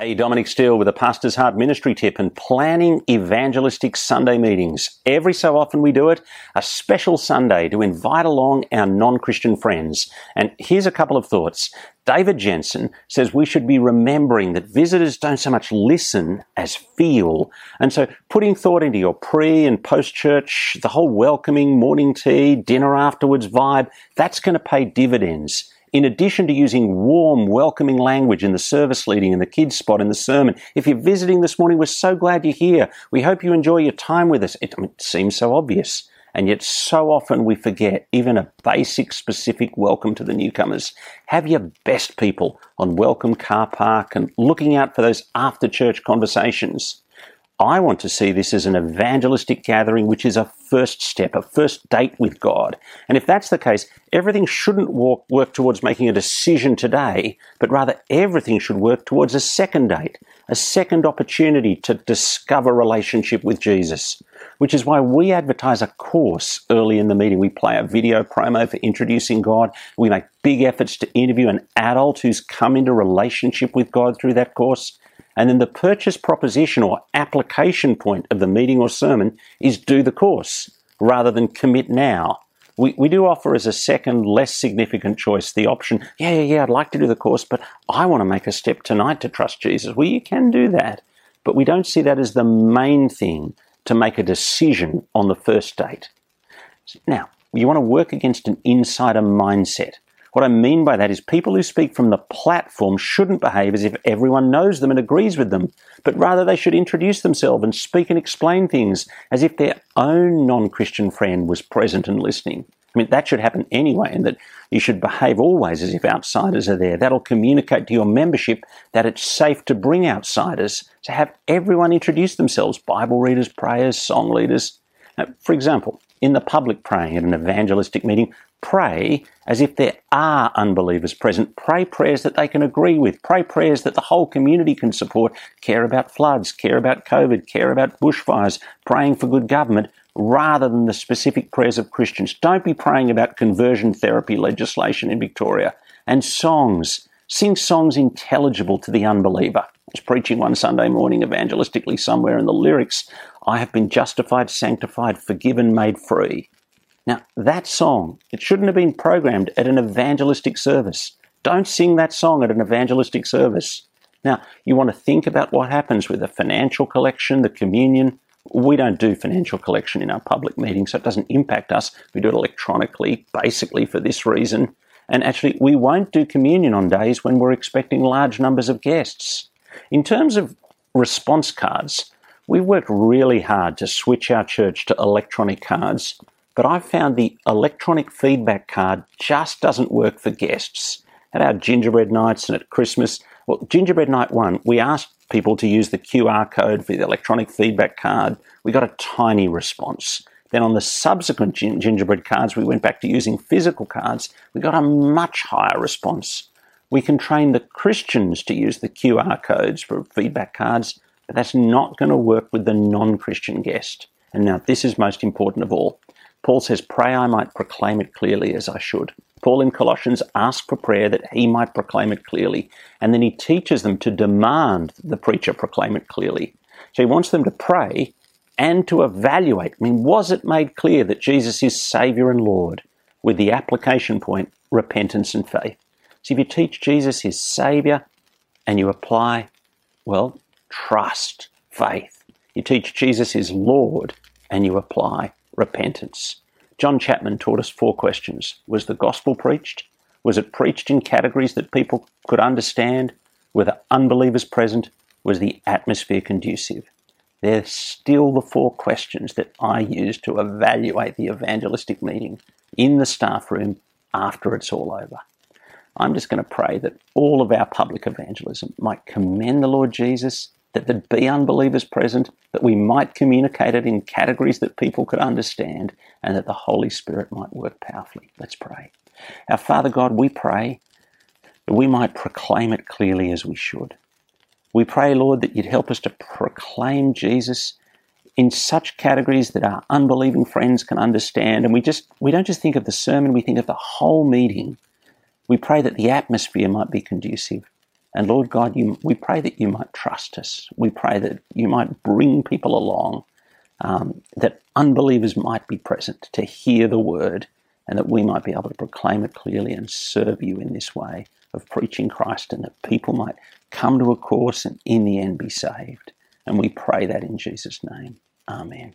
Hey, Dominic Steele with a Pastor's Heart ministry tip and planning evangelistic Sunday meetings. Every so often we do it, a special Sunday to invite along our non-Christian friends. And here's a couple of thoughts. David Jensen says we should be remembering that visitors don't so much listen as feel. And so putting thought into your pre and post church, the whole welcoming morning tea, dinner afterwards vibe, that's going to pay dividends in addition to using warm, welcoming language in the service leading and the kids spot in the sermon, if you're visiting this morning, we're so glad you're here. We hope you enjoy your time with us. It, it seems so obvious. And yet, so often we forget even a basic, specific welcome to the newcomers. Have your best people on welcome car park and looking out for those after church conversations. I want to see this as an evangelistic gathering, which is a first step, a first date with God. And if that's the case, everything shouldn't walk, work towards making a decision today, but rather everything should work towards a second date, a second opportunity to discover relationship with Jesus. Which is why we advertise a course early in the meeting. We play a video promo for introducing God. We make big efforts to interview an adult who's come into relationship with God through that course. And then the purchase proposition or application point of the meeting or sermon is do the course rather than commit now. We, we do offer as a second, less significant choice the option, yeah, yeah, yeah, I'd like to do the course, but I want to make a step tonight to trust Jesus. Well, you can do that, but we don't see that as the main thing to make a decision on the first date. Now, you want to work against an insider mindset. What I mean by that is people who speak from the platform shouldn't behave as if everyone knows them and agrees with them, but rather they should introduce themselves and speak and explain things as if their own non Christian friend was present and listening. I mean, that should happen anyway, and that you should behave always as if outsiders are there. That'll communicate to your membership that it's safe to bring outsiders, to have everyone introduce themselves Bible readers, prayers, song leaders. Now, for example, in the public praying at an evangelistic meeting, pray as if there are unbelievers present. Pray prayers that they can agree with. Pray prayers that the whole community can support. Care about floods, care about COVID, care about bushfires, praying for good government rather than the specific prayers of Christians. Don't be praying about conversion therapy legislation in Victoria and songs. Sing songs intelligible to the unbeliever. Was preaching one Sunday morning evangelistically somewhere in the lyrics, I have been justified, sanctified, forgiven, made free. Now, that song, it shouldn't have been programmed at an evangelistic service. Don't sing that song at an evangelistic service. Now, you want to think about what happens with the financial collection, the communion. We don't do financial collection in our public meetings, so it doesn't impact us. We do it electronically, basically for this reason. And actually, we won't do communion on days when we're expecting large numbers of guests. In terms of response cards, we worked really hard to switch our church to electronic cards but I've found the electronic feedback card just doesn't work for guests. At our gingerbread nights and at Christmas, well, gingerbread night one, we asked people to use the QR code for the electronic feedback card. We got a tiny response. Then on the subsequent gingerbread cards, we went back to using physical cards. We got a much higher response. We can train the Christians to use the QR codes for feedback cards, but that's not going to work with the non Christian guest. And now, this is most important of all. Paul says, Pray I might proclaim it clearly as I should. Paul in Colossians asks for prayer that he might proclaim it clearly, and then he teaches them to demand the preacher proclaim it clearly. So he wants them to pray and to evaluate. I mean, was it made clear that Jesus is Saviour and Lord with the application point, repentance and faith? So if you teach Jesus is Saviour and you apply, well, trust, faith. You teach Jesus is Lord and you apply repentance. John Chapman taught us four questions. Was the gospel preached? Was it preached in categories that people could understand? Were the unbelievers present? Was the atmosphere conducive? They're still the four questions that I use to evaluate the evangelistic meeting in the staff room after it's all over. I'm just going to pray that all of our public evangelism might commend the Lord Jesus that there'd be unbelievers present, that we might communicate it in categories that people could understand, and that the Holy Spirit might work powerfully. Let's pray. Our Father God, we pray that we might proclaim it clearly as we should. We pray, Lord, that you'd help us to proclaim Jesus in such categories that our unbelieving friends can understand. And we just we don't just think of the sermon, we think of the whole meeting. We pray that the atmosphere might be conducive And Lord God, you, we pray that you might trust us. We pray that you might bring people along, um, that unbelievers might be present to hear the word, and that we might be able to proclaim it clearly and serve you in this way of preaching Christ, and that people might come to a course and in the end be saved. And we pray that in Jesus' name. Amen.